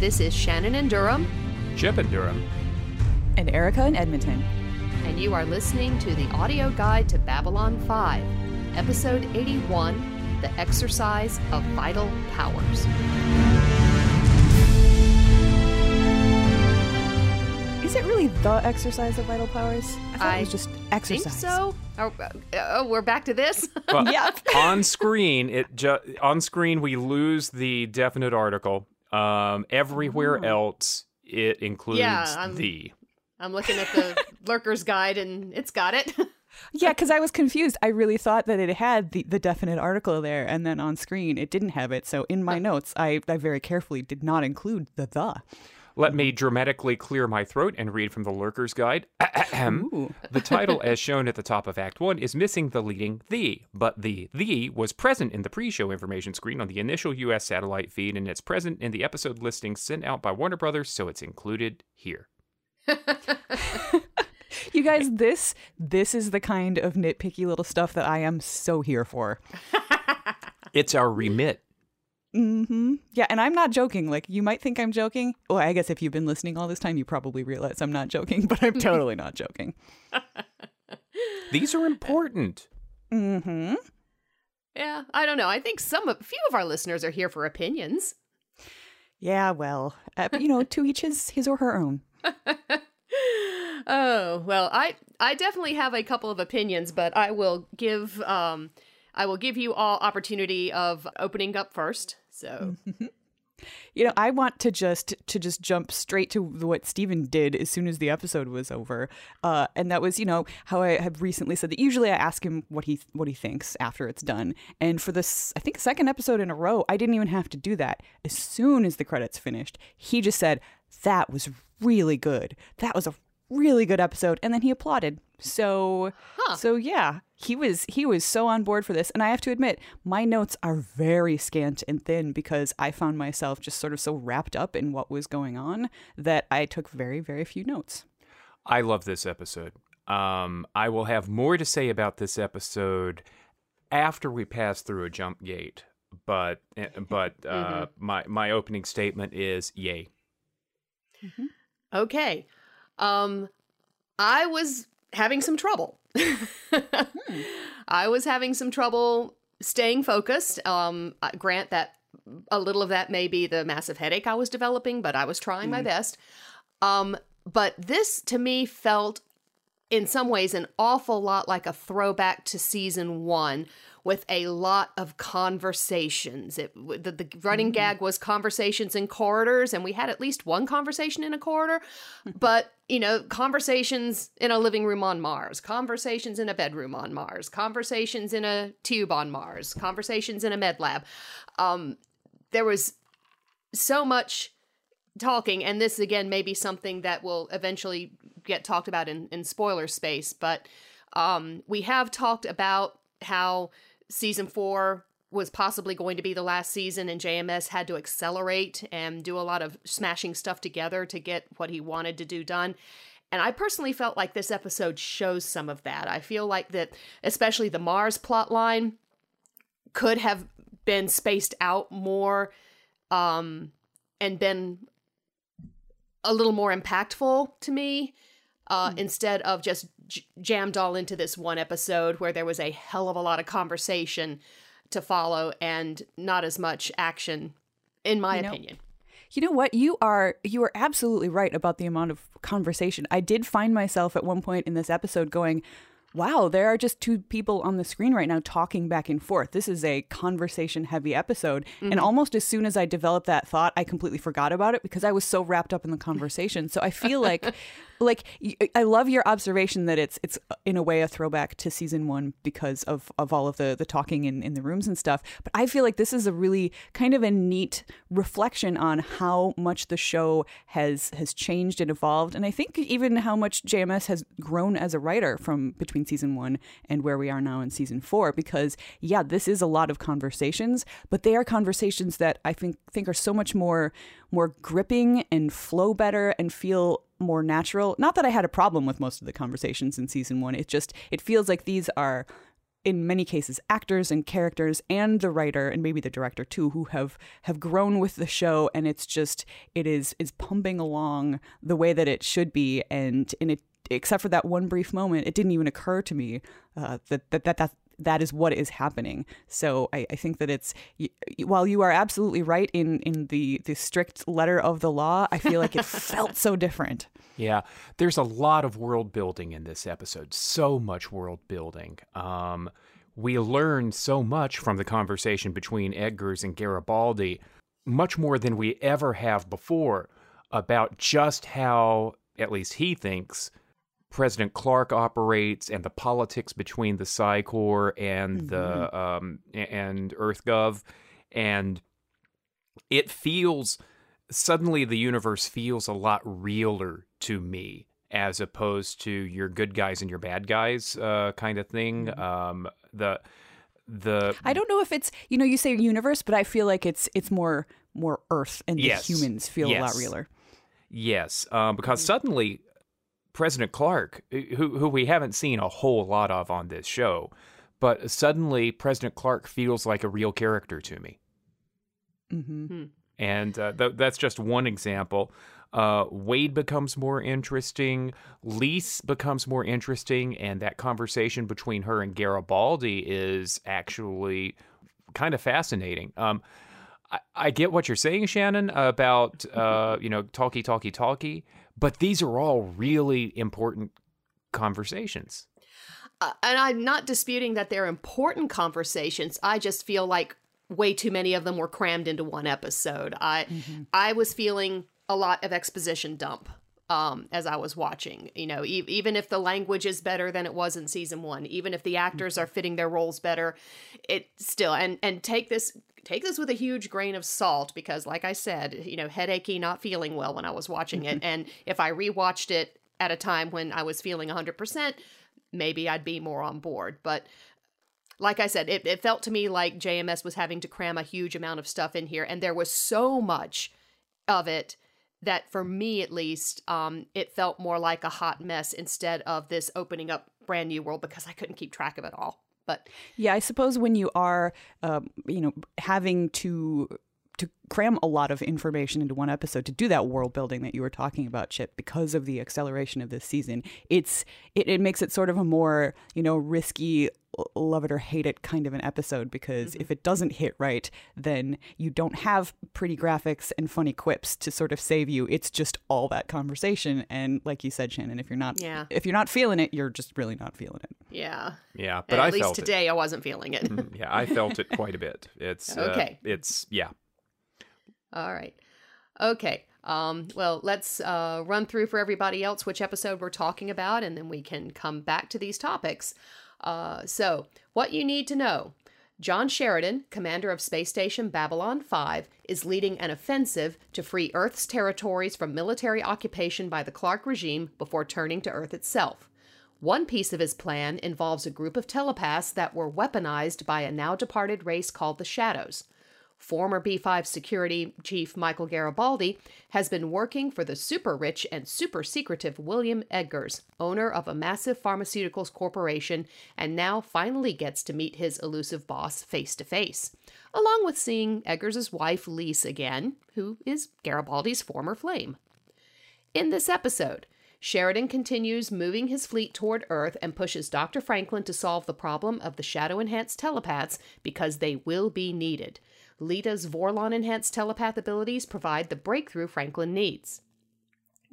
This is Shannon in Durham, Chip in Durham. And Erica in Edmonton. and you are listening to the audio guide to Babylon 5, episode 81 The Exercise of Vital Powers. Is it really the exercise of vital powers? I thought I it was just Think exercise. so? Oh, uh, oh, we're back to this? Well, Yep. on screen, it ju- on screen we lose the definite article. Um, everywhere else, it includes Yeah, I'm- the. I'm looking at the Lurker's Guide and it's got it. Yeah, because I was confused. I really thought that it had the, the definite article there, and then on screen it didn't have it. So in my notes, I, I very carefully did not include the the. Let me dramatically clear my throat and read from the Lurker's Guide. The title, as shown at the top of Act 1, is missing the leading the, but the the was present in the pre show information screen on the initial U.S. satellite feed, and it's present in the episode listing sent out by Warner Brothers, so it's included here. You guys, this this is the kind of nitpicky little stuff that I am so here for. It's our remit. Hmm Yeah, and I'm not joking. Like you might think I'm joking. Well, I guess if you've been listening all this time, you probably realize I'm not joking. But I'm totally not joking. These are important. Mm-hmm. yeah, I don't know. I think some, a few of our listeners are here for opinions. Yeah, well, uh, you know, to each his his or her own. Oh well, I I definitely have a couple of opinions, but I will give um I will give you all opportunity of opening up first. So You know, I want to just to just jump straight to what Steven did as soon as the episode was over, uh, and that was you know how I have recently said that usually I ask him what he what he thinks after it's done, and for this I think second episode in a row I didn't even have to do that. As soon as the credits finished, he just said that was really good. That was a really good episode, and then he applauded. So so yeah, he was he was so on board for this, and I have to admit, my notes are very scant and thin because I found myself just sort of so wrapped up in what was going on that I took very very few notes. I love this episode. Um, I will have more to say about this episode after we pass through a jump gate. But eh, but uh, my my opening statement is yay. okay, um, I was having some trouble. I was having some trouble staying focused. Um, grant that a little of that may be the massive headache I was developing, but I was trying my best. Um, but this to me felt in some ways an awful lot like a throwback to season one with a lot of conversations. It the, the running gag was conversations in corridors and we had at least one conversation in a corridor. But you know conversations in a living room on mars conversations in a bedroom on mars conversations in a tube on mars conversations in a med lab. Um, there was so much talking and this again may be something that will eventually get talked about in, in spoiler space but um, we have talked about how season four was possibly going to be the last season and jms had to accelerate and do a lot of smashing stuff together to get what he wanted to do done. And i personally felt like this episode shows some of that. I feel like that especially the mars plot line could have been spaced out more um and been a little more impactful to me uh, instead of just j- jammed all into this one episode where there was a hell of a lot of conversation to follow and not as much action in my You know, opinion You know what? You are you are absolutely right about the amount of conversation. I did find myself at one point in this episode going, "Wow, there are just two people on the screen right now talking back and forth. This is a conversation heavy episode." And almost as soon as I developed that thought, I completely forgot about it because I was so wrapped up in the conversation. so I feel like like uh, I love your observation that it's it's uh, in a way a throwback to season 1 because of of all of the the talking in in the rooms and stuff. But I feel like this is a really kind of a neat reflection on how much the show has has changed and evolved and I think even how much JMS has grown as a writer from between season 1 and where we are now in season 4 because yeah, this is a lot of conversations, but they are conversations that I think think are so much more more gripping and flow better and feel more natural. Not that I had a problem with most of the conversations in season one. It just it feels like these are in many cases actors and characters and the writer and maybe the director too who have have grown with the show and it's just it is is pumping along the way that it should be and in it except for that one brief moment it didn't even occur to me uh, that, that that that that is what is happening. So I, I think that it's while you are absolutely right in in the the strict letter of the law, I feel like it felt so different. Yeah, there's a lot of world building in this episode. So much world building. Um, we learn so much from the conversation between Edgars and Garibaldi, much more than we ever have before, about just how, at least he thinks, President Clark operates and the politics between the Psi Corps and mm-hmm. the um, and EarthGov, and it feels suddenly the universe feels a lot realer to me as opposed to your good guys and your bad guys uh, kind of thing. Mm-hmm. Um, the the I don't know if it's you know you say universe, but I feel like it's it's more more Earth and yes. the humans feel yes. a lot realer. Yes, um, because mm-hmm. suddenly President Clark, who who we haven't seen a whole lot of on this show, but suddenly President Clark feels like a real character to me. Mm-hmm. Hmm. And uh, th- that's just one example. Uh, Wade becomes more interesting. Lise becomes more interesting, and that conversation between her and Garibaldi is actually kind of fascinating. Um, I, I, get what you're saying, Shannon, about uh, you know talkie talkie talkie, but these are all really important conversations. Uh, and I'm not disputing that they're important conversations. I just feel like way too many of them were crammed into one episode. I mm-hmm. I was feeling a lot of exposition dump um, as I was watching. You know, e- even if the language is better than it was in season one, even if the actors are fitting their roles better, it still and and take this take this with a huge grain of salt because, like I said, you know, headachy, not feeling well when I was watching it, and if I rewatched it at a time when I was feeling hundred percent, maybe I'd be more on board, but like I said, it, it felt to me like JMS was having to cram a huge amount of stuff in here, and there was so much of it that for me at least um, it felt more like a hot mess instead of this opening up brand new world because i couldn't keep track of it all but yeah i suppose when you are um, you know having to to cram a lot of information into one episode to do that world building that you were talking about chip because of the acceleration of this season. It's it, it makes it sort of a more you know risky love it or hate it kind of an episode because mm-hmm. if it doesn't hit right then you don't have pretty graphics and funny quips to sort of save you. It's just all that conversation. And like you said shannon if you're not yeah. if you're not feeling it you're just really not feeling it. Yeah. Yeah but at I least today it. i wasn't feeling it. Mm-hmm. yeah i felt it quite a bit. It's uh, okay. uh, it's yeah all right. Okay. Um, well, let's uh, run through for everybody else which episode we're talking about, and then we can come back to these topics. Uh, so, what you need to know John Sheridan, commander of Space Station Babylon 5, is leading an offensive to free Earth's territories from military occupation by the Clark regime before turning to Earth itself. One piece of his plan involves a group of telepaths that were weaponized by a now departed race called the Shadows. Former B5 security chief Michael Garibaldi has been working for the super rich and super secretive William Edgars, owner of a massive pharmaceuticals corporation, and now finally gets to meet his elusive boss face to face, along with seeing Edgars' wife Lise again, who is Garibaldi's former flame. In this episode, Sheridan continues moving his fleet toward Earth and pushes Dr. Franklin to solve the problem of the shadow enhanced telepaths because they will be needed. Lyta's Vorlon enhanced telepath abilities provide the breakthrough Franklin needs.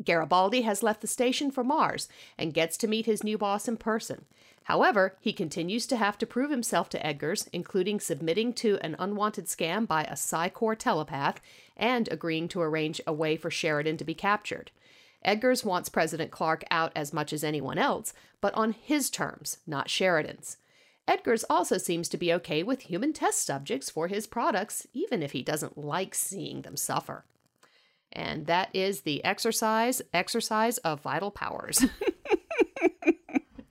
Garibaldi has left the station for Mars and gets to meet his new boss in person. However, he continues to have to prove himself to Edgars, including submitting to an unwanted scam by a Psi Corps telepath and agreeing to arrange a way for Sheridan to be captured. Edgars wants President Clark out as much as anyone else, but on his terms, not Sheridan's. Edgars also seems to be okay with human test subjects for his products, even if he doesn't like seeing them suffer. And that is the exercise exercise of vital powers.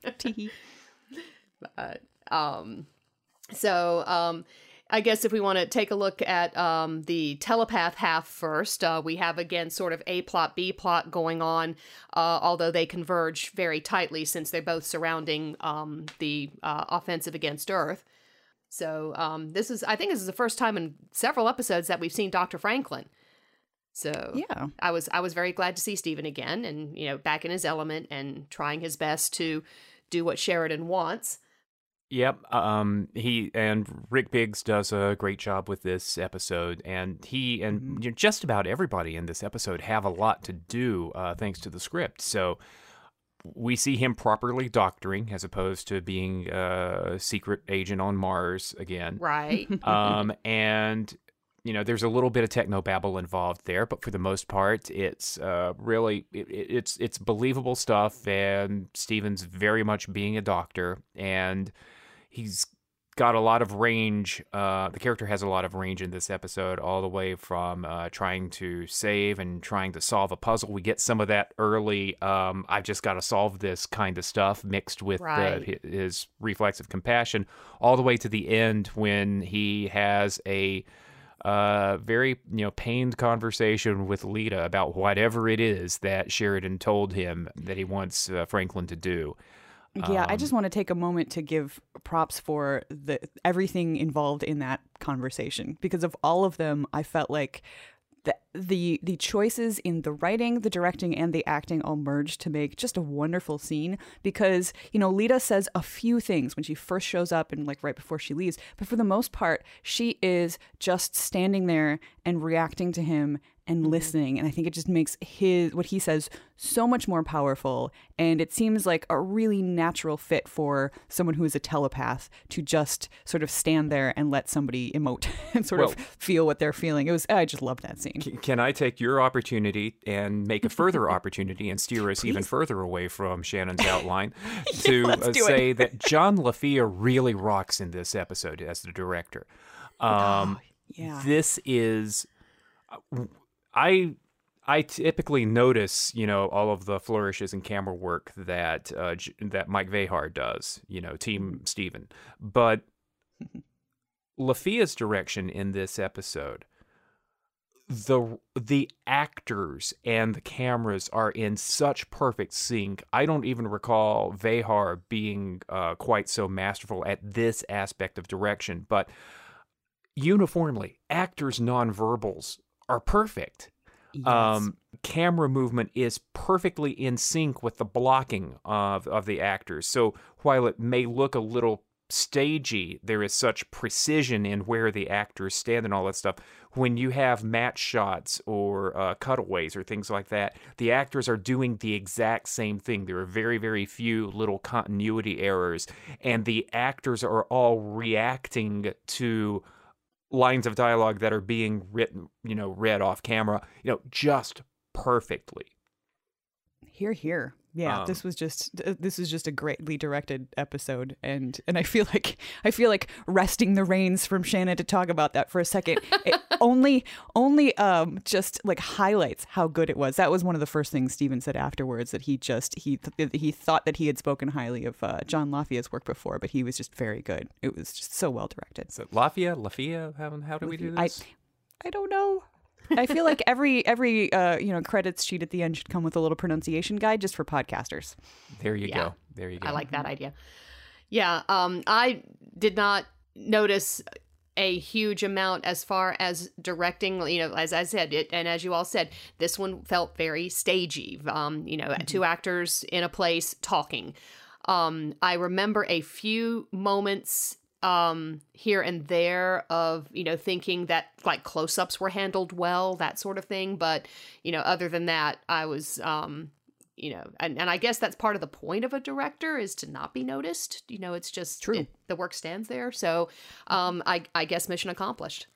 but, um, so um, I guess if we want to take a look at um, the telepath half first, uh, we have again sort of A plot, B plot going on, uh, although they converge very tightly since they're both surrounding um, the uh, offensive against Earth. So um, this is, I think, this is the first time in several episodes that we've seen Doctor Franklin. So Yeah. I was I was very glad to see Stephen again, and you know, back in his element and trying his best to do what Sheridan wants. Yep. Um. He and Rick Biggs does a great job with this episode, and he and you know, just about everybody in this episode have a lot to do, uh, thanks to the script. So we see him properly doctoring, as opposed to being a secret agent on Mars again. Right. um, and you know, there's a little bit of techno babble involved there, but for the most part, it's uh, really it, it- it's it's believable stuff. And Stephen's very much being a doctor, and he's got a lot of range. Uh, the character has a lot of range in this episode, all the way from uh, trying to save and trying to solve a puzzle. We get some of that early. Um, I've just got to solve this kind of stuff mixed with Right. the, hi- his reflexive compassion, all the way to the end when he has a uh, very you know pained conversation with Lyta about whatever it is that Sheridan told him that he wants uh, Franklin to do. Yeah, I Um, just want to take a moment to give props for the everything involved in that conversation because of all of them. I felt like the the the choices in the writing, the directing, and the acting all merged to make just a wonderful scene. Because you know, Lyta says a few things when she first shows up and like right before she leaves, but for the most part, she is just standing there and reacting to him and listening and i think it just makes his what he says so much more powerful and it seems like a really natural fit for someone who is a telepath to just sort of stand there and let somebody emote and sort Well- of feel what they're feeling. It was i just loved that scene. Can I take your opportunity and make a further opportunity and steer us even further away from Shannon's outline to uh, say that John LaFia really rocks in this episode as the director. Um, yeah. This is, I. I typically notice, you know, all of the flourishes and camera work that uh, that Mike Vejar does, you know, Team Steven. But LaFia's direction in this episode, the the actors and the cameras are in such perfect sync. I don't even recall Vejar being uh, quite so masterful at this aspect of direction, but uniformly, actors' nonverbals are perfect. Um, camera movement is perfectly in sync with the blocking of of the actors. So while it may look a little stagey, there is such precision in where the actors stand and all that stuff. When you have match shots or uh, cutaways or things like that, the actors are doing the exact same thing. There are very, very few little continuity errors, and the actors are all reacting to lines of dialogue that are being written, you know, read off camera, you know, just perfectly. here here yeah Um, this was just this is just a greatly directed episode and and i feel like i feel like resting the reins from shannon to talk about that for a second. It only only um just like highlights how good it was. That was one of the first things steven said afterwards that he just he th- he thought that he had spoken highly of uh, john lafia's work before but he was just very good. It was just so well directed. So Lafia, Lafia, how, how do we do this? I- I don't know. I feel like every every uh, you know credits sheet at the end should come with a little pronunciation guide just for podcasters. there you Yeah. go. There you go. I like that idea. Yeah, um, I did not notice a huge amount as far as directing. You know, as I said, it, and as you all said, this one felt very stagey. Um, you know, two actors in a place talking. Um, I remember a few moments um here and there of you know thinking that like close-ups were handled well that sort of thing. But you know other than that i was um you know and, and i guess that's part of the point of a director is to not be noticed. You know it's just True. it- the work stands there. So um i i guess mission accomplished.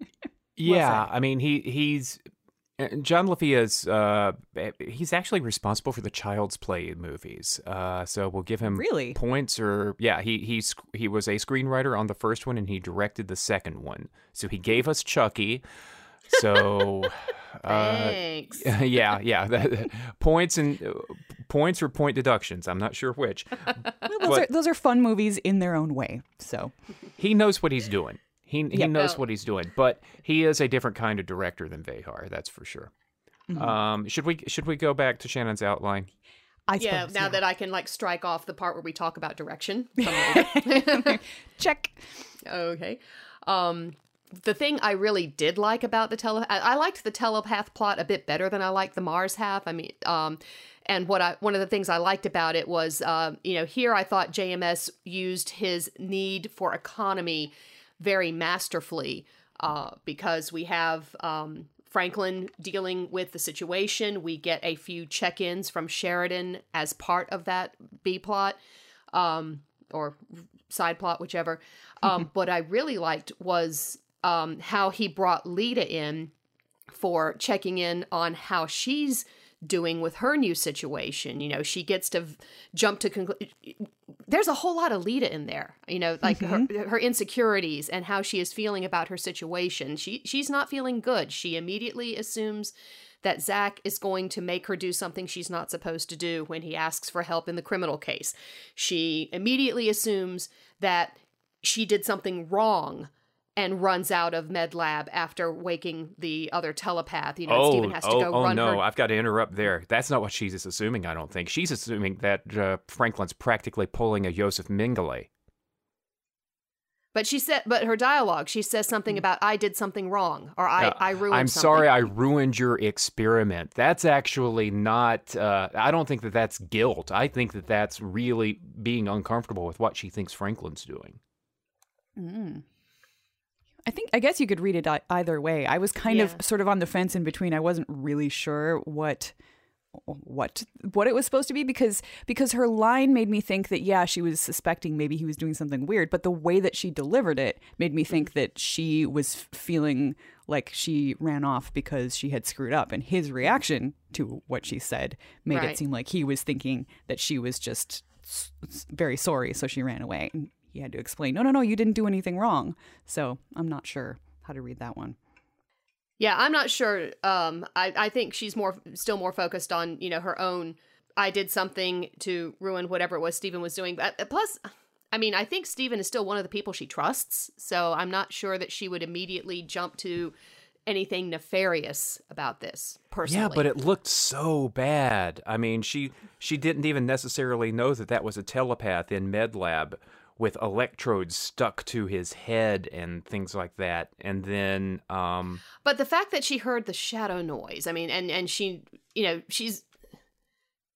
Yeah, I mean he he's John LaFia's uh he's actually responsible for the Child's Play movies. Uh so we'll give him Really? points or yeah, he he's he was a screenwriter on the first one and he directed the second one. So he gave us Chucky. So uh thanks yeah, yeah. that- points and uh, points or point deductions. I'm not sure which. Well, those are those are fun movies in their own way. So He knows what he's doing. He he Yep. knows Oh. what he's doing, but he is a different kind of director than Vejar. That's for sure. Mm-hmm. Um, should we should we go back to Shannon's outline? I yeah, suppose, now that I can like strike off the part where we talk about direction. check. okay. Um, the thing I really did like about the tele, I, I liked the telepath plot a bit better than I liked the Mars half. I mean, um, and what I one of the things I liked about it was, uh, you know, here I thought JMS used his need for economy very masterfully uh, because we have um, Franklin dealing with the situation. We get a few check-ins from Sheridan as part of that B plot, um, or side plot, whichever. Um, what I really liked was um, how he brought Lyta in for checking in on how she's doing with her new situation. You know, she gets to v- jump to conclude. There's a whole lot of Lyta in there. You know, like her, mm-hmm. her insecurities and how she is feeling about her situation. She she's not feeling good. She immediately assumes that Zach is going to make her do something she's not supposed to do when he asks for help in the criminal case. She immediately assumes that she did something wrong and runs out of med lab after waking the other telepath. You know, oh, Stephen has to oh, go oh run no! her. I've got to interrupt there. That's not what she's assuming. I don't think she's assuming that uh, Franklin's practically pulling a Joseph Mengele. But she said, but her dialogue, she says something about "I did something wrong" or "I Uh, I ruined." I'm something. sorry, I ruined your experiment. That's actually not. Uh, I don't think that that's guilt. I think that that's really being uncomfortable with what she thinks Franklin's doing. I think I guess you could read it either way. I was kind Yeah. of sort of on the fence in between. I wasn't really sure what what what it was supposed to be because because her line made me think that yeah she was suspecting maybe he was doing something weird but the way that she delivered it made me think that she was feeling like she ran off because she had screwed up and his reaction to what she said made Right. it seem like he was thinking that she was just very sorry so she ran away and he had to explain no no no you didn't do anything wrong so i'm not sure how to read that one Yeah, I'm not sure. Um, I I think she's more still more focused on you know her own. I did something to ruin whatever it was Stephen was doing. But uh, plus, I mean, I think Stephen is still one of the people she trusts. So I'm not sure that she would immediately jump to anything nefarious about this personally. Yeah, but it looked so bad. I mean, she she didn't even necessarily know that that was a telepath in med lab with electrodes stuck to his head and things like that. And then um But the fact that she heard the shadow noise, I mean, and and she, you know, she's,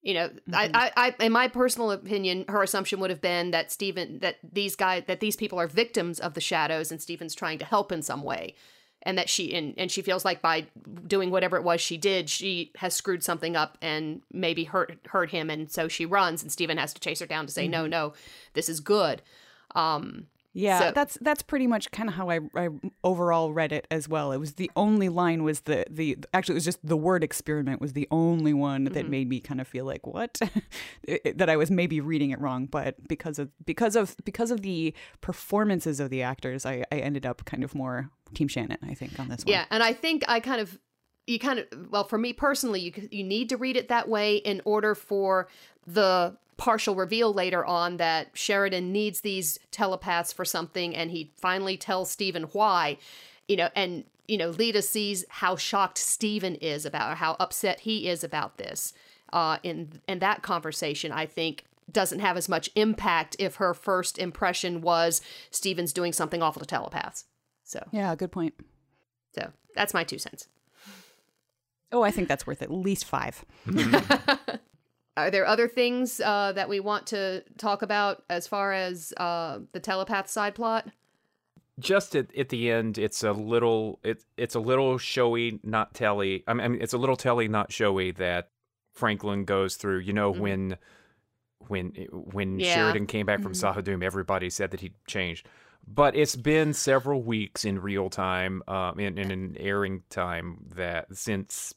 you know, I, I, I, in my personal opinion, her assumption would have been that Stephen, that these guys, that these people are victims of the shadows, and Stephen's trying to help in some way, and that she, and and she feels like by doing whatever it was she did, she has screwed something up and maybe hurt hurt him, and so she runs, and Stephen has to chase her down to say, no, no, this is good. Um, Yeah, So- that's that's pretty much kind of how I, I overall read it as well. It was the only line was the the actually it was just the word experiment was the only one that mm-hmm. made me kind of feel like what it- that I was maybe reading it wrong, but because of because of because of the performances of the actors, I, I ended up kind of more Team Shannon, I think, on this one. Yeah, and I think I kind of you kind of well for me personally you you need to read it that way in order for the partial reveal later on that Sheridan needs these telepaths for something and he finally tells Stephen why you know and you know Lyta sees how shocked Stephen is about how upset he is about this uh in and that conversation I think doesn't have as much impact if her first impression was Stephen's doing something awful to telepaths. So. Yeah, good point. so that's my two cents Oh, I think that's worth at least five. Are there other things uh, that we want to talk about as far as uh, the telepath side plot? just at, at the end it's a little it, it's a little showy not telly I mean, it's a little telly not showy that franklin goes through you know when when when Yeah. sheridan came back from Z'ha'dum everybody said that he changed but it's been several weeks in real time um in, in an airing time that since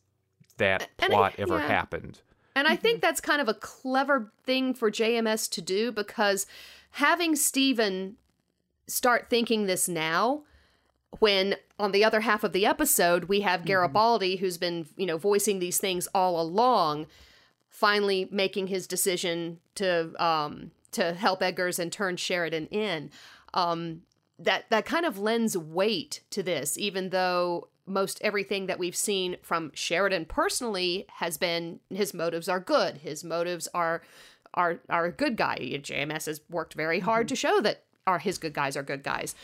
that And I- plot ever yeah. happened And I think that's kind of a clever thing for JMS to do because having Stephen start thinking this now, when on the other half of the episode we have Garibaldi, who's been, you know, voicing these things all along, finally making his decision to um to help Edgars and turn Sheridan in. Um that that kind of lends weight to this, even though most everything that we've seen from Sheridan personally has been his motives are good. His motives are are are a good guy. JMS has worked very hard to show that are his good guys are good guys.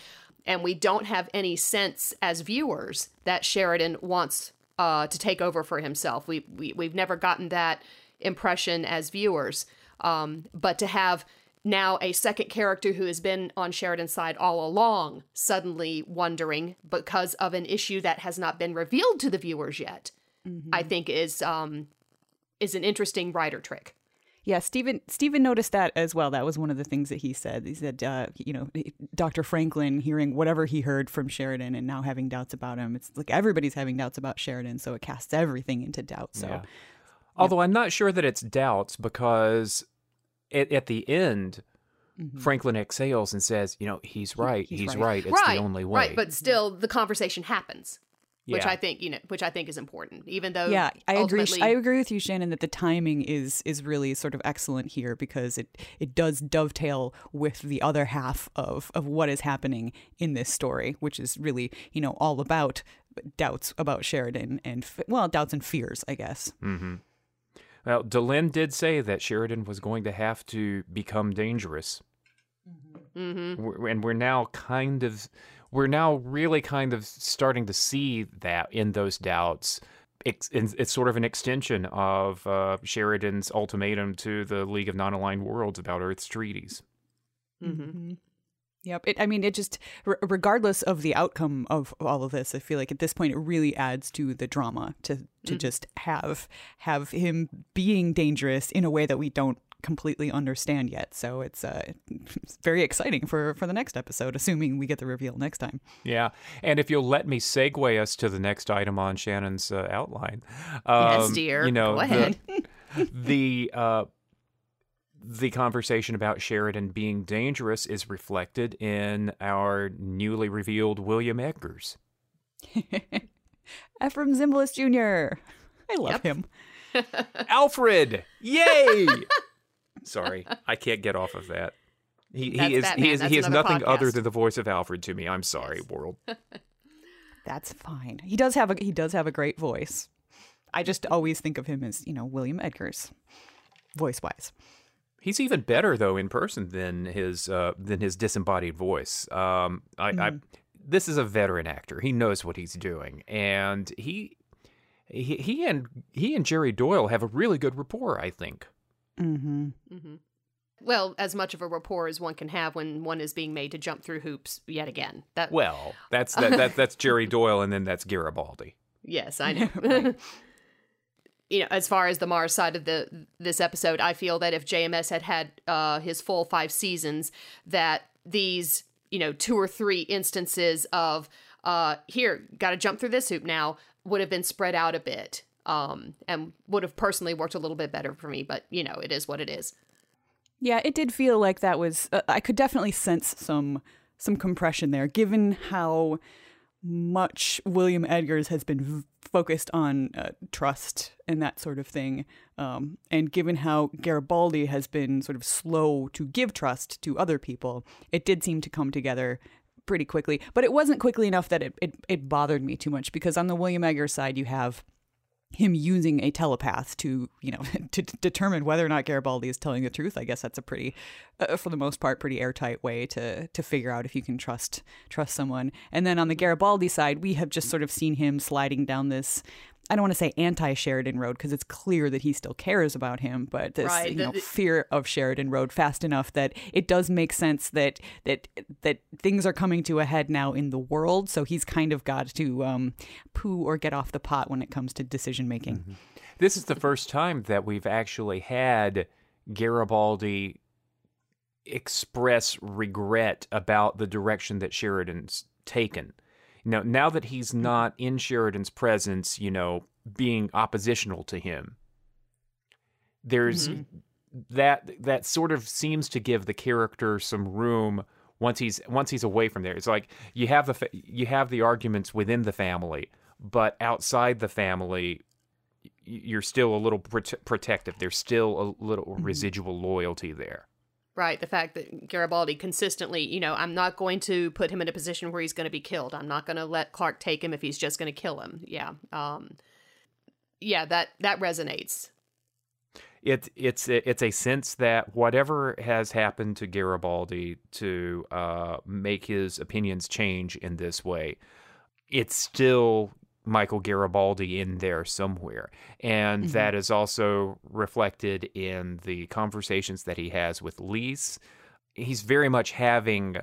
And we don't have any sense as viewers that Sheridan wants uh, to take over for himself. We, we we've never gotten that impression as viewers. Um, but to have now a second character who has been on Sheridan's side all along suddenly wondering because of an issue that has not been revealed to the viewers yet, I think is um, is an interesting writer trick. Yeah, Stephen Stephen noticed that as well. That was one of the things that he said. He said, uh, you know, Dr. Franklin hearing whatever he heard from Sheridan and now having doubts about him. It's like everybody's having doubts about Sheridan, so it casts everything into doubt. So, Yeah. Although I'm not sure that it's doubts because at, at the end, mm-hmm. Franklin exhales and says, you know, he's right. he's He's, right." right. It's right, the only way. right. But still, the conversation happens, which I think you know, which I think is important. Even though, yeah, I agree. I agree with you, Shannon, that the timing is is really sort of excellent here because it it does dovetail with the other half of of what is happening in this story, which is really you know all about doubts about Sheridan and f- well doubts and fears, I guess. Mm-hmm. Well, Delenn did say that Sheridan was going to have to become dangerous. Mm-hmm. And we're now kind of, we're now really kind of starting to see that in those doubts. It's, it's sort of an extension of uh, Sheridan's ultimatum to the League of Non Aligned Worlds about Earth's treaties. Yep. It, I mean, it just, r- regardless of the outcome of all of this, I feel like at this point it really adds to the drama to to just have have him being dangerous in a way that we don't completely understand yet. So it's uh, it's very exciting for for the next episode, assuming we get the reveal next time. Yeah. And if you'll let me segue us to the next item on Shannon's uh, outline. Yes, um, dear. You know, Go the- ahead. the uh, the conversation about Sheridan being dangerous is reflected in our newly revealed William Edgars. Efrem Zimbalist Jr. I love Yep. him. Alfred! Yay! Sorry, I can't get off of that. He, he is Batman. he is That's he is another nothing other than the voice of Alfred to me. I'm sorry, world. That's fine. He does have a he does have a great voice. I just always think of him as you know William Edgars, voice wise. He's even better though in person than his uh, than his disembodied voice. Um, I, I this is a veteran actor. He knows what he's doing, and he he he and he and Jerry Doyle have a really good rapport. I think. Mm-hmm. well, as much of a rapport as one can have when one is being made to jump through hoops yet again. That Well, that's that, that that's Jerry Doyle, and then that's Garibaldi. Yes, I know. you know, as far as the Mars side of the this episode, I feel that if JMS had had uh, his full five seasons, that these you know two or three instances of uh, here got to jump through this hoop now would have been spread out a bit, um, and would have personally worked a little bit better for me. But you know, it is what it is. Yeah, it did feel like that was. Uh, I could definitely sense some some compression there, given how much William Edgars has been v- focused on uh, trust and that sort of thing, um, and given how Garibaldi has been sort of slow to give trust to other people, it did seem to come together pretty quickly. But it wasn't quickly enough that it it, it bothered me too much because on the William Edgars side, you have him using a telepath to, you know, to determine whether or not Garibaldi is telling the truth. I guess that's a pretty, uh, for the most part, pretty airtight way to to figure out if you can trust trust someone. And then on the Garibaldi side, we have just sort of seen him sliding down this. I don't want to say anti-Sheridan road because it's clear that he still cares about him, but this Right, you know, fear of Sheridan road fast enough that it does make sense that that that things are coming to a head now in the world. So he's kind of got to um, poo or get off the pot when it comes to decision making. This is the first time that we've actually had Garibaldi express regret about the direction that Sheridan's taken. Now, now that he's mm-hmm. not in Sheridan's presence, you know, being oppositional to him, there's mm-hmm. that that sort of seems to give the character some room once he's once he's away from there. It's like you have the fa- you have the arguments within the family, but outside the family, you're still a little prote- protective. There's still a little mm-hmm. residual loyalty there. Right. The fact that Garibaldi consistently, you know, I'm not going to put him in a position where he's going to be killed. I'm not going to let Clark take him if he's just going to kill him. Yeah. Um, yeah, that that resonates. It, it's it's a sense that whatever has happened to Garibaldi to uh, make his opinions change in this way, it's still Michael Garibaldi in there somewhere. And Mm-hmm. that is also reflected in the conversations that he has with Lise. He's very much having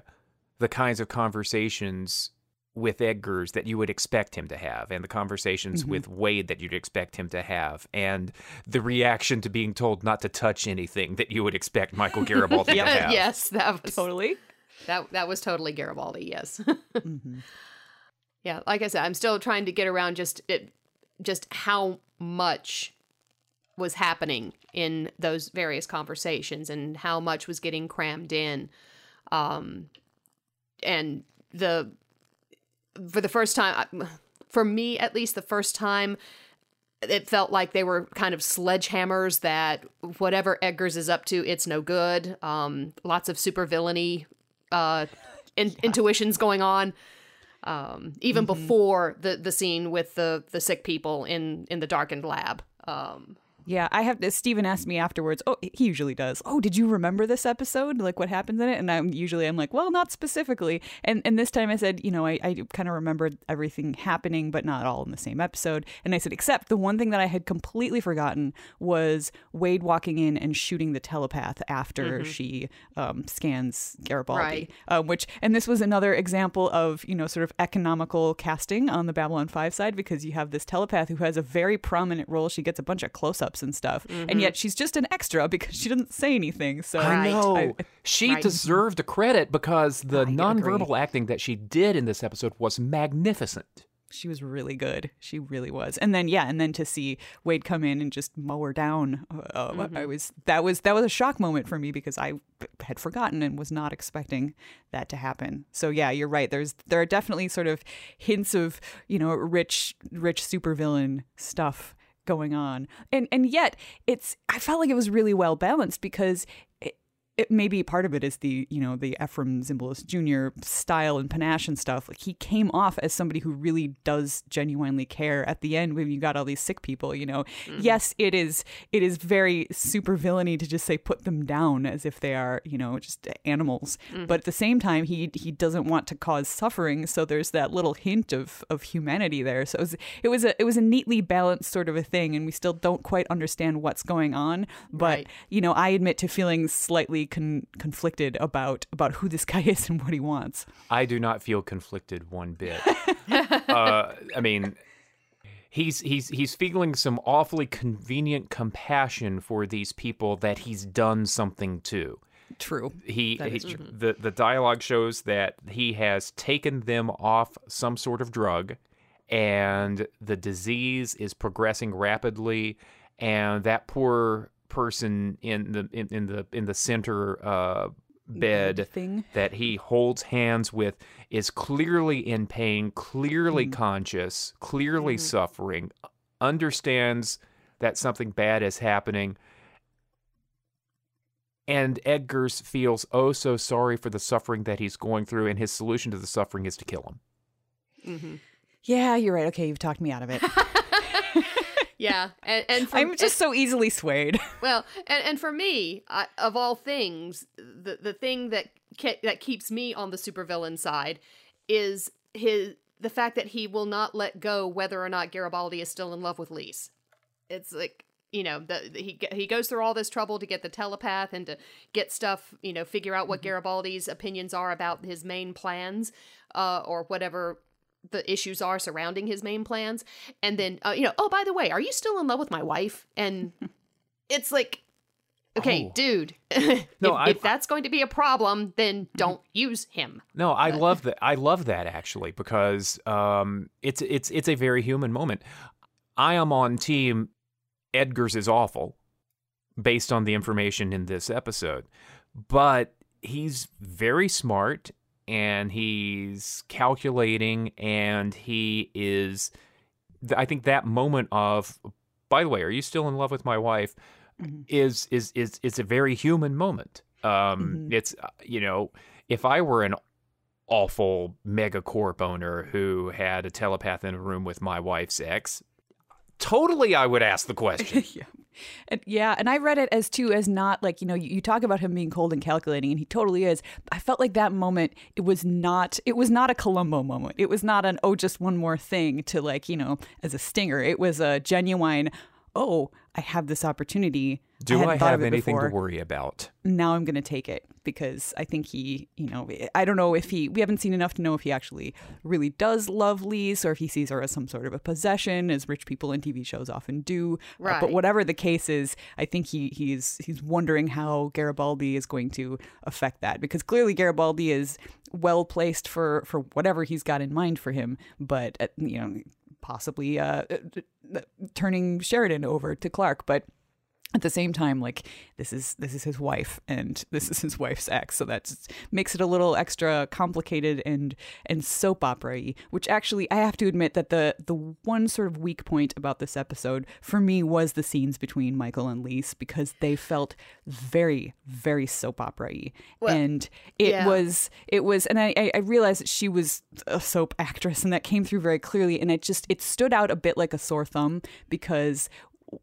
the kinds of conversations with Edgars that you would expect him to have, and the conversations Mm-hmm. with Wade that you'd expect him to have, and the reaction to being told not to touch anything that you would expect Michael Garibaldi to have. yes, that was Totally. that that was totally Garibaldi. Yes. Mhm. Yeah, like I said, I'm still trying to get around just it, just how much was happening in those various conversations and how much was getting crammed in, um, and the for the first time, I- for me at least, the first time. It felt like they were kind of sledgehammers that whatever Edgars is up to, it's no good. Um, lots of supervillainy uh, in- intuitions going on um, even before the the scene with the the sick people in in the darkened lab. Um, Yeah, I have. To. Steven asked me afterwards. Oh, he usually does. Oh, did you remember this episode? Like what happens in it? And I'm usually I'm like, well, not specifically. And and this time I said, you know, I, I kind of remembered everything happening, but not all in the same episode. And I said, except the one thing that I had completely forgotten was Wade walking in and shooting the telepath after she um, scans Garibaldi. Right. Um, which and this was another example of you know sort of economical casting on the Babylon Five side because you have this telepath who has a very prominent role. She gets a bunch of close-ups and stuff, and mm-hmm. yet she's just an extra because she doesn't say anything. So I know. I- she Right. deserved a credit because the I agree. acting that she did in this episode was magnificent. she was really good. She really was. And then yeah, and then to see Wade come in and just mow her down, uh, uh mm-hmm. I was that was that was a shock moment for me because I had forgotten and was not expecting that to happen. So yeah, you're right. There's there are definitely sort of hints of you know rich rich supervillain stuff going on, and and yet it's I felt like it was really well balanced because. It, maybe part of it is the you know the Efrem Zimbalist Jr. style and panache and stuff. Like he came off as somebody who really does genuinely care. At the end, when you got all these sick people, you know, mm-hmm. yes, it is it is very super villainy to just say put them down as if they are you know just animals. Mm-hmm. But at the same time, he he doesn't want to cause suffering. So there's that little hint of of humanity there. So it was it was a it was a neatly balanced sort of a thing, and we still don't quite understand what's going on. But Right. you know, I admit to feeling slightly con- conflicted about about who this guy is and what he wants. I do not feel conflicted one bit. uh, I mean, he's he's he's feeling some awfully convenient compassion for these people that he's done something to. True. He, he true. the the dialogue shows that he has taken them off some sort of drug, and the disease is progressing rapidly, and that poor person in the in, in the in the center uh, bed thing. that he holds hands with is clearly in pain, clearly conscious, clearly suffering, understands that something bad is happening. And Edgars feels oh so sorry for the suffering that he's going through, and his solution to the suffering is to kill him. mhm. Yeah, you're right. Okay, you've talked me out of it. Yeah, and, and for, I'm just so easily swayed. well, and, and for me, I, of all things, the the thing that ke- that keeps me on the supervillain side is his the fact that he will not let go whether or not Garibaldi is still in love with Lise. It's like you know the, the- he he goes through all this trouble to get the telepath and to get stuff you know figure out what Garibaldi's opinions are about his main plans uh, or whatever the issues are surrounding his main plans and then uh, you know oh by the way are you still in love with my wife and it's like okay Oh. dude No, if, I- if that's going to be a problem then don't use him No, I love that. I love that actually because um, it's it's it's a very human moment. I am on team Edgars is awful based on the information in this episode, but he's very smart and he's calculating and he is. I think that moment of, by the way, are you still in love with my wife? Is is is is a very human moment Um, It's uh, you know, if I were an awful megacorp owner who had a telepath in a room with my wife's ex, totally I would ask the question. yeah. And yeah, and I read it as too as not like, you know, you, you talk about him being cold and calculating and he totally is. I felt like that moment it was not it was not a Columbo moment. It was not an oh just one more thing to like, you know, as a stinger. It was a genuine oh, I have this opportunity. Do I, hadn't have anything before. to worry about? now I'm going to take it because I think he, you know, I don't know if he, we haven't seen enough to know if he actually really does love Lise or if he sees her as some sort of a possession, as rich people in TV shows often do. Uh, but whatever the case is, I think he he's he's wondering how Garibaldi is going to affect that because clearly Garibaldi is well placed for for whatever he's got in mind for him, but uh, you know, possibly uh, uh, turning Sheridan over to Clark, but at the same time like this is this is his wife and this is his wife's ex so that makes it a little extra complicated and and soap opera-y which actually i have to admit that the the one sort of weak point about this episode for me was the scenes between michael and lise because they felt very very soap opera-y Well, and it yeah. was it was and I, I i realized that she was a soap actress and that came through very clearly and it just it stood out a bit like a sore thumb because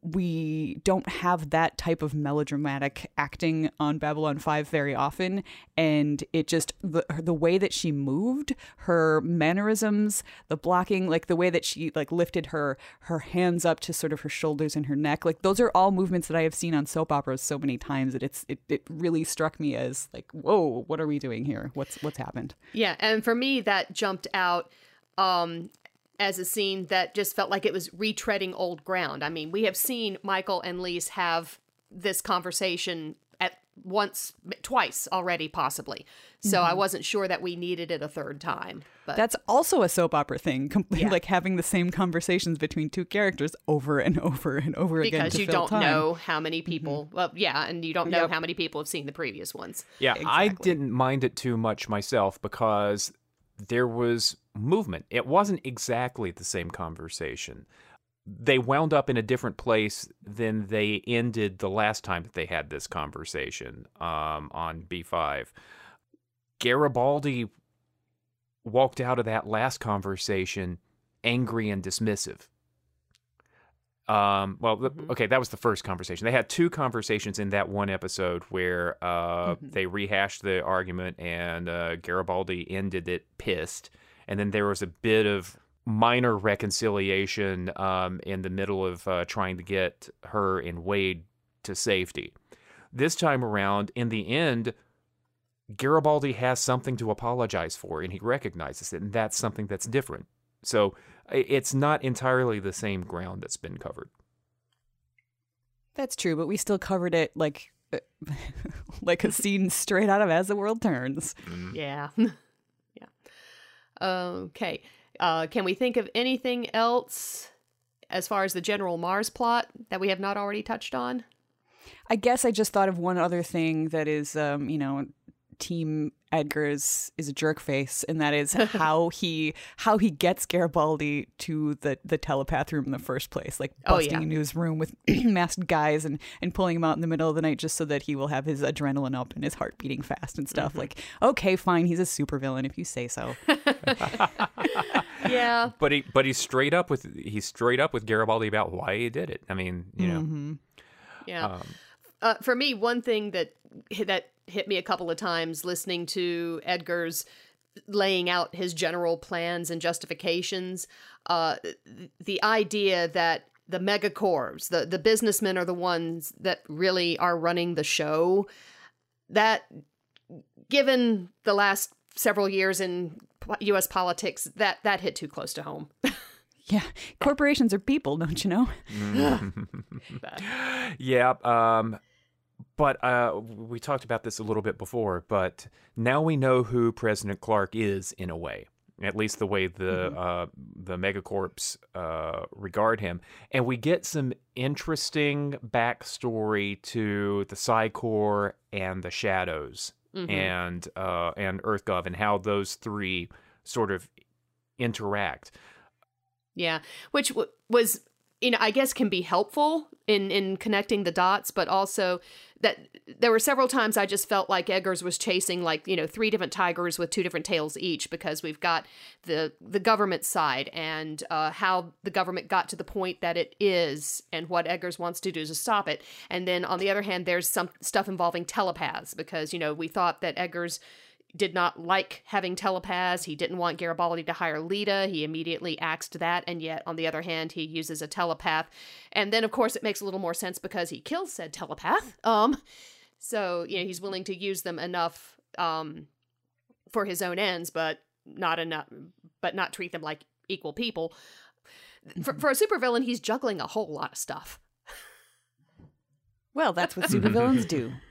we don't have that type of melodramatic acting on Babylon 5 very often. And it just the the way that she moved her mannerisms the blocking like the way that she like lifted her her hands up to sort of her shoulders and her neck like those are all movements that I have seen on soap operas so many times that it's it, it really struck me as like whoa what are we doing here? What's what's happened? Yeah, and for me that jumped out um as a scene that just felt like it was retreading old ground. I mean, we have seen Michael and Lise have this conversation at once twice already possibly. So I mm-hmm. wasn't sure that we needed it a third time. But that's also a soap opera thing com- Yeah. like having the same conversations between two characters over and over and over again because you fill don't time. know how many mm-hmm. people well yeah, and you don't know Yep. how many people have seen the previous ones. Yeah, I didn't mind it too much myself because there was movement. It wasn't exactly the same conversation. They wound up in a different place than they ended the last time that they had this conversation um, on B5. Garibaldi walked out of that last conversation angry and dismissive. Um, well, Mhm. okay, that was the first conversation. They had two conversations in that one episode where uh, Mhm. they rehashed the argument and uh, Garibaldi ended it pissed. And then there was a bit of minor reconciliation um, in the middle of uh, trying to get her and Wade to safety. This time around, in the end, Garibaldi has something to apologize for, and he recognizes it, and that's something that's different. So it's not entirely the same ground that's been covered. That's true, but we still covered it like uh, like a scene straight out of As the World Turns. Yeah. yeah. Okay. Uh, can we think of anything else as far as the general Mars plot that we have not already touched on? I guess I just thought of one other thing that is, um, you know, Team Edgars is a jerk face, and that is how he how he gets Garibaldi to the the telepath room in the first place, like Oh, busting yeah. into his room with masked guys and and pulling him out in the middle of the night just so that he will have his adrenaline up and his heart beating fast and stuff. Like, okay, fine, he's a supervillain if you say so. Yeah. But he but he's straight up with he's straight up with Garibaldi about why he did it. I mean, you know, Mhm. Yeah. um, uh, for me, one thing that that hit me a couple of times listening to Edgars laying out his general plans and justifications, uh, the idea that the megacorps, the the businessmen, are the ones that really are running the show. That, given the last several years in U.S. politics, that that hit too close to home. Yeah, corporations are people, don't you know? yeah. Um, but uh, we talked about this a little bit before. But now we know who President Clark is in a way. At least the way the uh, the megacorps uh, regard him, and we get some interesting backstory to the Psi Corps and the Shadows Mhm. and uh, and EarthGov and how those three sort of interact. Yeah, which w- was you know, I guess can be helpful in in connecting the dots, but also that there were several times I just felt like Edgars was chasing like you know three different tigers with two different tails each because we've got the the government side and uh, how the government got to the point that it is and what Edgars wants to do to stop it, and then on the other hand, there's some stuff involving telepaths because you know we thought that Edgars did not like having telepaths. He didn't want Garibaldi to hire Lyta. He immediately axed that, and yet, on the other hand, he uses a telepath. And then, of course, it makes a little more sense because he kills said telepath. Um, so you know he's willing to use them enough um for his own ends, but not enough, but not treat them like equal people. For, for a supervillain, he's juggling a whole lot of stuff. Well, that's what supervillains do.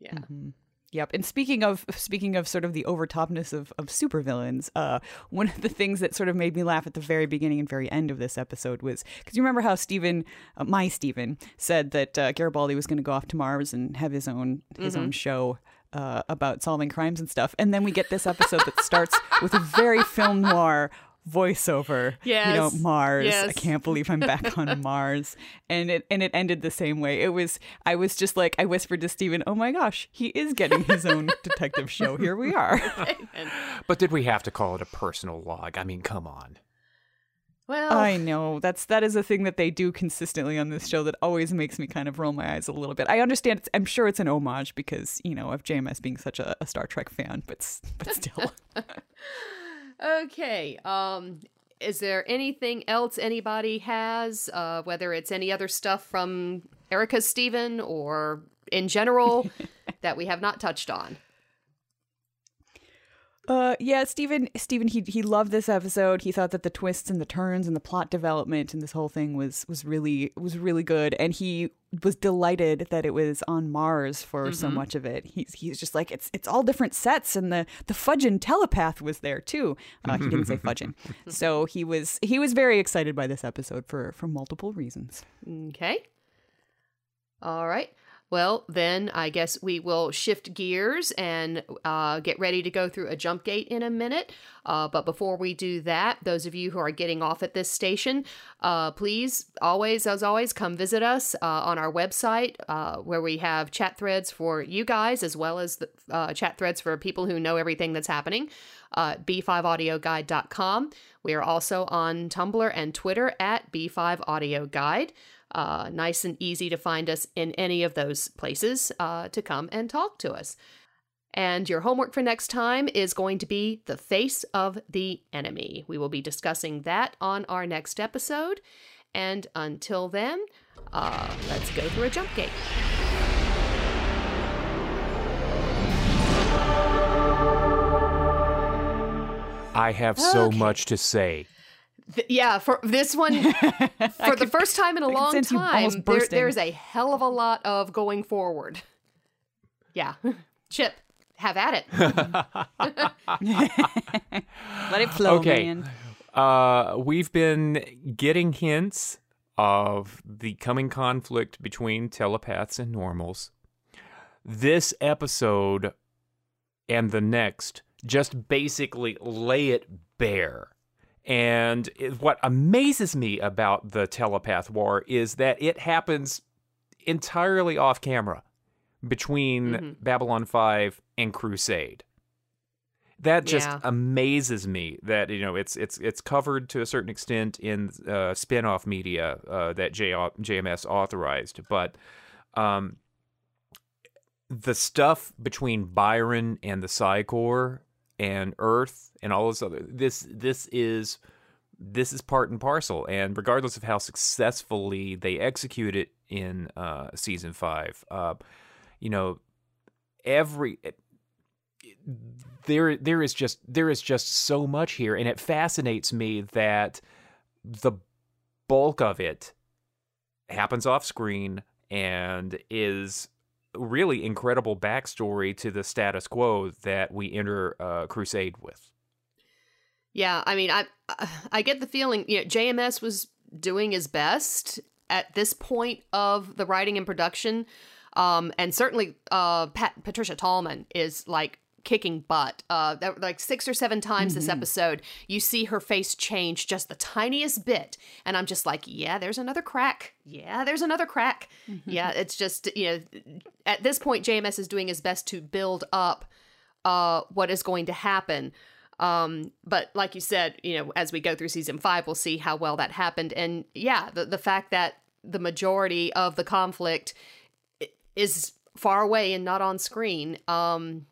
Yeah. Mm-hmm. Yep. And speaking of speaking of sort of the overtopness of, of supervillains, uh, one of the things that sort of made me laugh at the very beginning and very end of this episode was because you remember how Stephen, uh, my Stephen, said that uh, Garibaldi was going to go off to Mars and have his own his own show. Uh, about solving crimes and stuff, and then we get this episode that starts with a very film noir voiceover. Yeah. You know, Yes. Mars. I can't believe I'm back on Mars. And it and it ended the same way. It was I was just like I whispered to Stephen, "Oh my gosh, he is getting his own detective show. Here we are." But did we have to call it a personal log? I mean, come on. well, I know. That's that is a thing that they do consistently on this show that always makes me kind of roll my eyes a little bit. I understand it's, I'm sure it's an homage because, you know, of JMS being such a, a Star Trek fan, but but still. Okay. Um is there anything else anybody has uh whether it's any other stuff from Erica Stephen or in general that we have not touched on? Uh, yeah, Stephen. Stephen, he he loved this episode. He thought that the twists and the turns and the plot development and this whole thing was was really was really good, and he was delighted that it was on Mars for so much of it. He's he's just like it's it's all different sets, and the the fudgin telepath was there too. Uh, he didn't say fudgin, so he was he was very excited by this episode for for multiple reasons. Okay. All right. Well, then I guess we will shift gears and uh, get ready to go through a jump gate in a minute. Uh, but before we do that, those of you who are getting off at this station, uh, please always, as always, come visit us uh, on our website uh, where we have chat threads for you guys as well as the, uh, chat threads for people who know everything that's happening. Uh, b5audioguide.com. We are also on Tumblr and Twitter at b5audioguide. Uh, nice and easy to find us in any of those places uh, to come and talk to us. And your homework for next time is going to be the face of the enemy. We will be discussing that on our next episode. And until then, uh, let's go through a jump gate. I have so Okay. much to say. Th- yeah, for this one, for the first time in a long time, there, there's a hell of a lot of going forward. Yeah. Chip, have at it. Let it flow, Okay. man. Uh, we've been getting hints of the coming conflict between telepaths and normals. This episode and the next just basically lay it bare. And it- what amazes me about the telepath war is that it happens entirely off camera between Babylon 5 and Crusade. That just Yeah. amazes me that you know it's it's it's covered to a certain extent in uh, spin-off media uh, that J- JMS authorized. But um the stuff between Byron and the Psi Corps and Earth and all this other this this is this is part and parcel. And regardless of how successfully they execute it in uh, season 5 uh, you know every there there is just there is just so much here. And it fascinates me that the bulk of it happens off screen and is really incredible backstory to the status quo that we enter uh, crusade with. Yeah, I mean, I I get the feeling, you know, JMS was doing his best at this point of the writing and production, um, and certainly uh, Pat, Patricia Tallman is like kicking butt. Uh, that, like six or seven times this episode, you see her face change just the tiniest bit, and I'm just like, yeah, there's another crack. Yeah, there's another crack. Yeah, it's just you know, at this point, JMS is doing his best to build up uh, what is going to happen. Um, but like you said, you know, as we go through season five, we'll see how well that happened. And yeah, the the fact that the majority of the conflict is far away and not on screen. Um,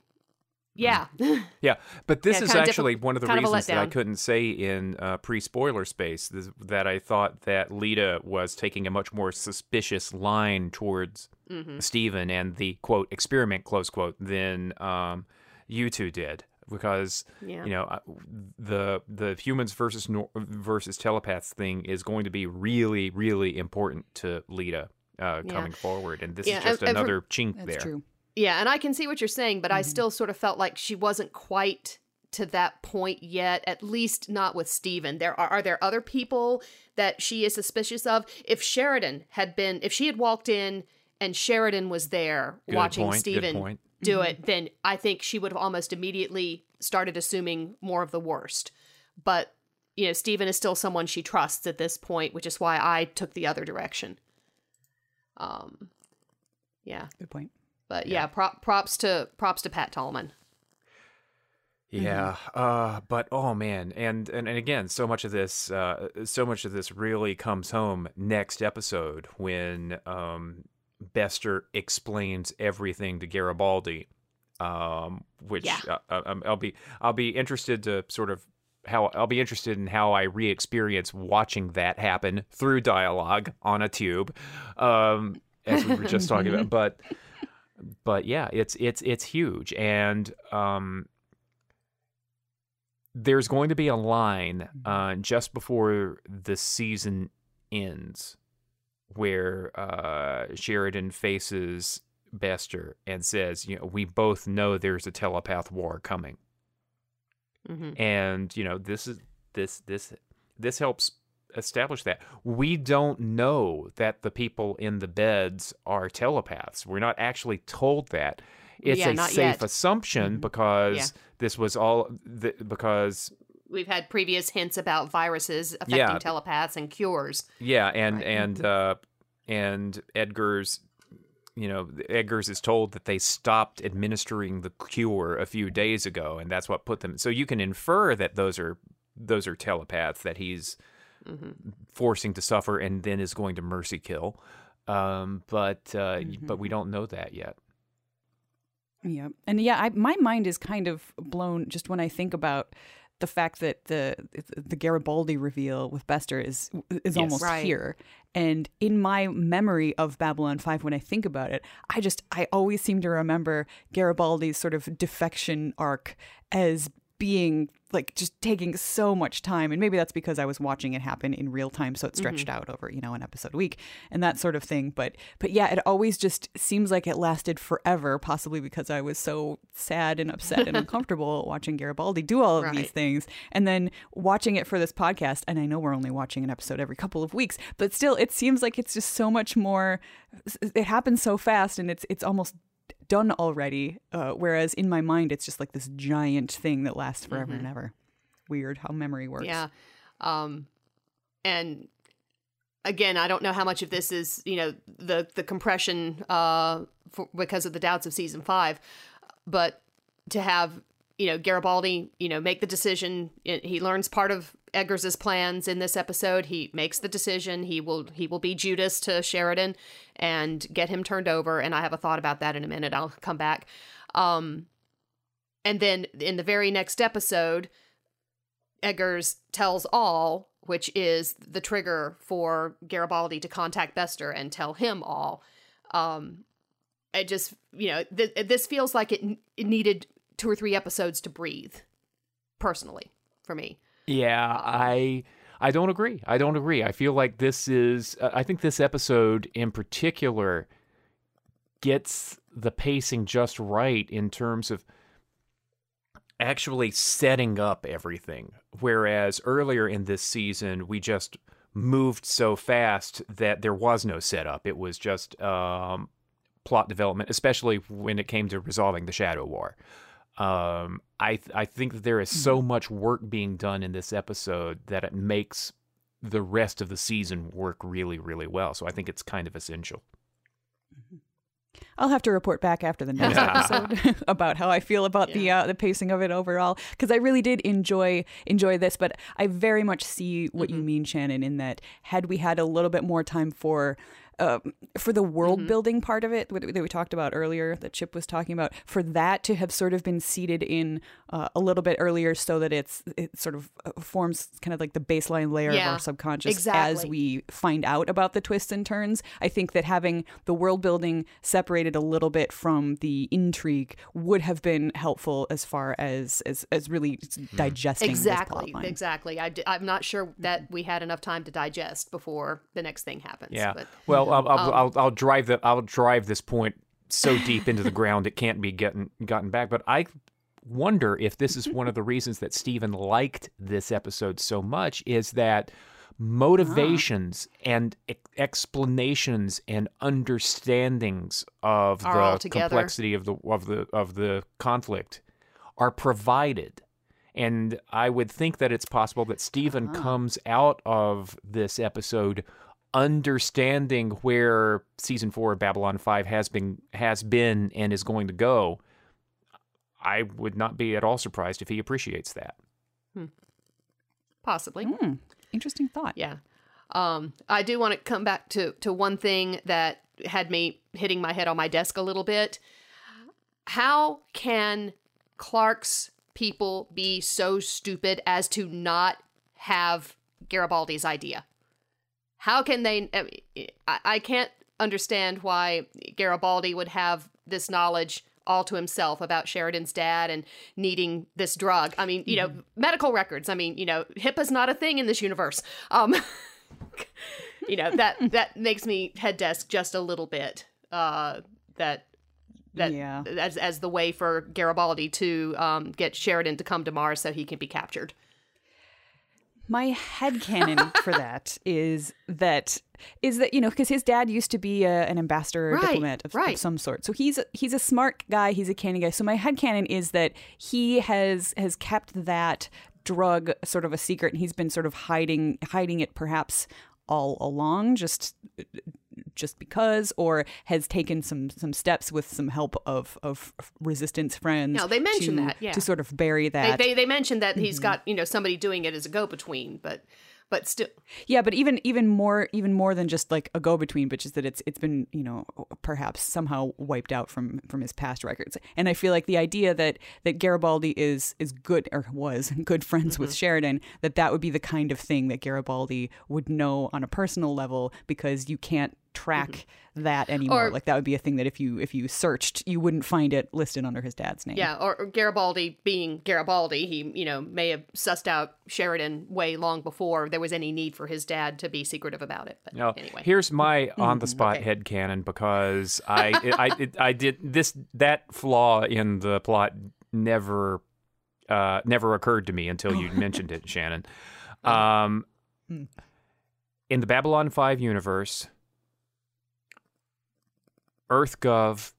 yeah, Yeah, but this Yeah, is kinda actually one of the kind of reasons that I couldn't say in uh, pre-spoiler space this, that I thought that Lyta was taking a much more suspicious line towards Mm-hmm. Stephen and the quote experiment close quote than um, you two did because Yeah. you know uh, the the humans versus nor- versus telepaths thing is going to be really really important to Lyta uh, Yeah. coming forward and this Yeah, is just and- and for- another chink That's there. true. Yeah, and I can see what you're saying, but I still sort of felt like she wasn't quite to that point yet. At least not with Stephen. There are are there other people that she is suspicious of? If Sheridan had been, if she had walked in and Sheridan was there Good watching point, good Stephen point. do it, then I think she would have almost immediately started assuming more of the worst. But you know, Stephen is still someone she trusts at this point, which is why I took the other direction. Um, yeah, Good point. But yeah, prop, props to props to Pat Tallman. Yeah, uh, but oh man, and, and and again, so much of this, uh, so much of this really comes home next episode when um, Bester explains everything to Garibaldi, um, which Yeah. uh, uh, um, I'll be I'll be interested to sort of how I'll be interested in how I re-experience watching that happen through dialogue on a tube, um, as we were just talking about, but but yeah, it's it's it's huge, and um, there's going to be a line uh, just before the season ends where uh, Sheridan faces Bester and says, "You know, we both know there's a telepath war coming." hmm and you know this is this this this helps establish that we don't know that the people in the beds are telepaths we're not actually told that it's Yeah, a safe yet. Mm-hmm. assumption because Yeah. this was all th- because We've had previous hints about viruses affecting Yeah. telepaths and cures. yeah and Right. and uh and edgars you know edgars is told that they stopped administering the cure a few days ago and that's what put them so you can infer that those are those are telepaths that he's hmm forcing to suffer and then is going to mercy kill. Um, but uh, but we don't know that yet. Yeah, and yeah, I, my mind is kind of blown just when I think about the fact that the the Garibaldi reveal with Bester is is Yes. almost Right. here. And in my memory of Babylon 5 when I think about it, I just I always seem to remember Garibaldi's sort of defection arc as being like just taking so much time and maybe that's because I was watching it happen in real time so it stretched mm-hmm. out over, you know, an episode a week and that sort of thing. But but yeah, it always just seems like it lasted forever, possibly because I was so sad and upset and uncomfortable watching Garibaldi do all of these things. And then watching it for this podcast, and I know we're only watching an episode every couple of weeks, but still it seems like it's just so much more it happens so fast and it's it's almost done already. Uh, whereas in my mind it's just like this giant thing that lasts forever and ever. Weird how memory works. Yeah. Um, and again, I don't know how much of this is, you know, the the compression uh, for, because of the doubts of season five, but to have you know Garibaldi, you know, make the decision. He learns part of Edgars plans in this episode. He makes the decision. He will he will be Judas to Sheridan and get him turned over. And I have a thought about that in a minute. I'll come back. Um, and then in the very next episode, Edgars tells all, which is the trigger for Garibaldi to contact Bester and tell him all. Um, it just, you know, th- this feels like it, it needed two or three episodes to breathe, personally, for me. Yeah, I I don't agree. I don't agree. I feel like this is. Uh, I think this episode in particular gets the pacing just right in terms of actually setting up everything. Whereas earlier in this season, we just moved so fast that there was no setup. It was just um, plot development, especially when it came to resolving the Shadow War. Um, I I think that there is so mm-hmm. much work being done in this episode that it makes the rest of the season work really really well. So I think it's kind of essential. Mm-hmm. I'll have to report back after the next Yeah. episode about how I feel about the uh, the pacing of it overall because I really did enjoy enjoy this, but I very much see what you mm-hmm. mean, Shannon. In that, had we had a little bit more time for. Uh, for the world building part of it that that we talked about earlier, that Chip was talking about, for that to have sort of been seeded in uh, a little bit earlier, so that it's it sort of uh, forms kind of like the baseline layer Yeah, of our subconscious as we find out about the twists and turns. I think that having the world building separated a little bit from the intrigue would have been helpful as far as as, as really digesting Exactly, plotline. exactly. I, am not sure that we had enough time to digest before the next thing happens. Yeah. But well, I'll, I'll, Um, I'll, I'll drive the I'll drive this point so deep into the ground it can't be getting gotten back. But I wonder if this is one of the reasons that Stephen liked this episode so much is that motivations and e- explanations and understandings of Are the complexity of the of the of the conflict are provided. And I would think that it's possible that Stephen comes out of this episode understanding where season four of Babylon Five has been has been and is going to go. I would not be at all surprised if he appreciates that. possibly. Hmm, interesting thought. Yeah. Um, I do want to come back to to one thing that had me hitting my head on my desk a little bit. How can Clark's people be so stupid as to not have Garibaldi's idea? How can they? I, I, can't understand why Garibaldi would have this knowledge all to himself about Sheridan's dad and needing this drug. I mean, you know, medical records. I mean, you know, HIPAA's not a thing in this universe. Um, you know that that makes me head desk just a little bit. Uh, that that Yeah. as as the way for Garibaldi to um, get Sheridan to come to Mars so he can be captured. My head headcanon for that is that is that you know because his dad used to be a, an ambassador or Right, diplomat of, of some sort, so he's he's a smart guy. He's a canny guy. So my head headcanon is that he has has kept that drug sort of a secret, and he's been sort of hiding hiding it perhaps all along, just just because, or has taken some some steps with some help of of resistance friends. No, they mentioned that, yeah. to sort of bury that. they they mentioned that he's got you know somebody doing it as a go between, but but still, Yeah, but even even more even more than just like a go between, but just that it's it's been you know perhaps somehow wiped out from from his past records. And I feel like the idea that that Garibaldi is is good or was good friends Mm-hmm. with Sheridan, that that would be the kind of thing that Garibaldi would know on a personal level because you can't track that anymore. Mm-hmm. Or- like that would be a thing that if you if you searched, you wouldn't find it listed under his dad's name. yeah. Or, or Garibaldi being Garibaldi, he you know may have sussed out Sheridan way long before there was any need for his dad to be secretive about it. But no, anyway, here's my on the spot okay. head headcanon because I it, I it, I did this that flaw in the plot never uh, never occurred to me until you mentioned it, Shannon. Um, in the Babylon Five universe, EarthGov,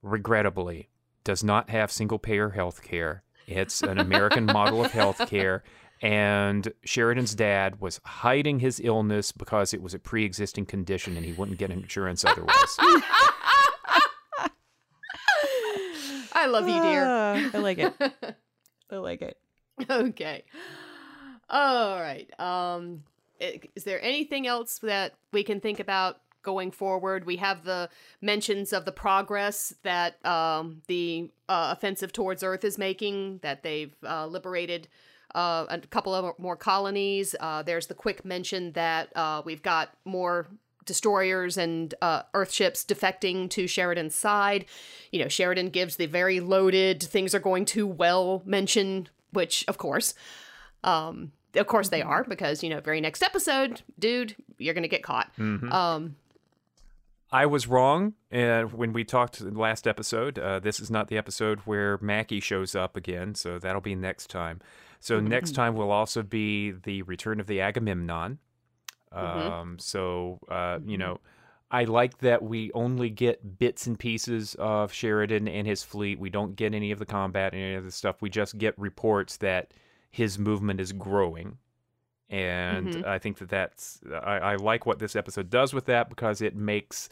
regrettably, does not have single payer health care. It's an American model of health care. And Sheridan's dad was hiding his illness because it was a pre existing condition and he wouldn't get insurance otherwise. I love you, dear. Ah, I like it. I like it. okay. All right. Um is there anything else that we can think about going forward? We have the mentions of the progress that um the uh, offensive towards Earth is making that they've uh, liberated uh, a couple of more colonies. Uh, there's the quick mention that uh, we've got more destroyers and uh, Earth ships defecting to Sheridan's side. You know, Sheridan gives the very loaded "things are going too well" mention, which, of course, um, of course they are because you know, very next episode, dude, you're gonna get caught. Um, I was wrong uh, when we talked in the last episode. Uh, this is not the episode where Mackie shows up again, so that'll be next time. So next time will also be the return of the Agamemnon. Um, So uh, you know, I like that we only get bits and pieces of Sheridan and his fleet. We don't get any of the combat and any of the stuff. We just get reports that his movement is growing. And Mhm. I think that that's, I, I like what this episode does with that because it makes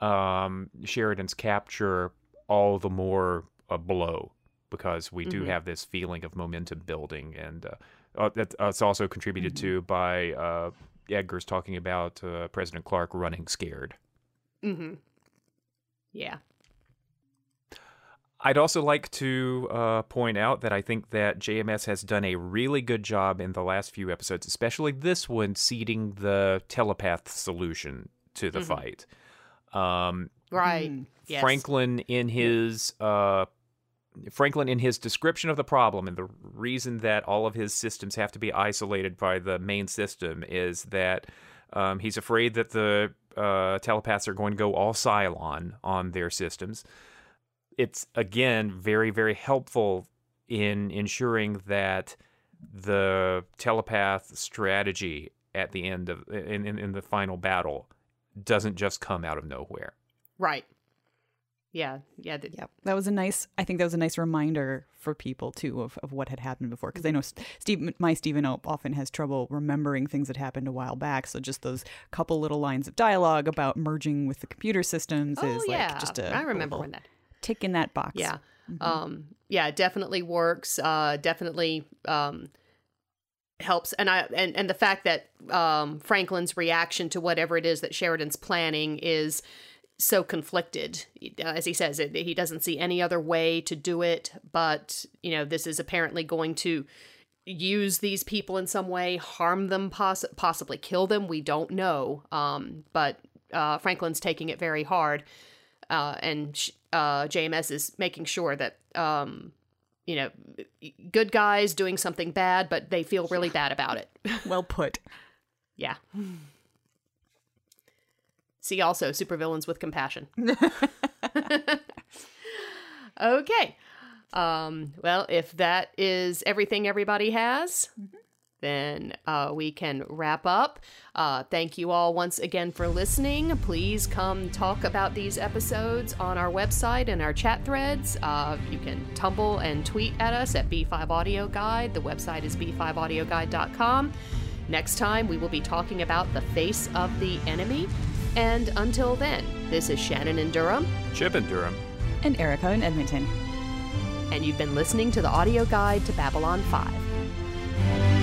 um, Sheridan's capture all the more a blow because we do Mhm. have this feeling of momentum building. And uh, uh, uh, it's also contributed to by uh, Edgars talking about uh, President Clark running scared. Mm-hmm. Yeah. I'd also like to uh, point out that I think that JMS has done a really good job in the last few episodes, especially this one, seeding the telepath solution to the Mhm. fight. Um, Right. Mm. Yes. Franklin, in his uh, Franklin, in his description of the problem and the reason that all of his systems have to be isolated by the main system is that um, he's afraid that the uh, telepaths are going to go all Cylon on their systems. It's again very, very helpful in ensuring that the telepath strategy at the end of in, in, in the final battle doesn't just come out of nowhere. Right. Yeah. Yeah. th- Yep. That was a nice, I think that was a nice reminder for people too of, of what had happened before. Because I know Steve, my Stephen O often has trouble remembering things that happened a while back. So just those couple little lines of dialogue about merging with the computer systems Oh is yeah. like just a I remember little when that. Tick in that box. Yeah. Um, yeah, it definitely works. Uh, definitely um, helps. And I and, and the fact that um, Franklin's reaction to whatever it is that Sheridan's planning is so conflicted. As he says, it, he doesn't see any other way to do it. But you know, this is apparently going to use these people in some way, harm them, poss- possibly kill them. We don't know. Um, but uh, Franklin's taking it very hard uh, and sh- uh, JMS is making sure that um, you know good guys doing something bad, but they feel really bad about it. Well put. yeah. See also supervillains with compassion. okay. Um, well, if that is everything everybody has, then uh, we can wrap up. Uh, thank you all once again for listening. Please come talk about these episodes on our website and our chat threads. Uh, you can tumble and tweet at us at B5 Audio Guide. The website is b5audioguide.com. Next time, we will be talking about the face of the enemy. And until then, this is Shannon in Durham, Chip and Durham. And Erica in Edmonton. and you've been listening to the audio guide to Babylon 5.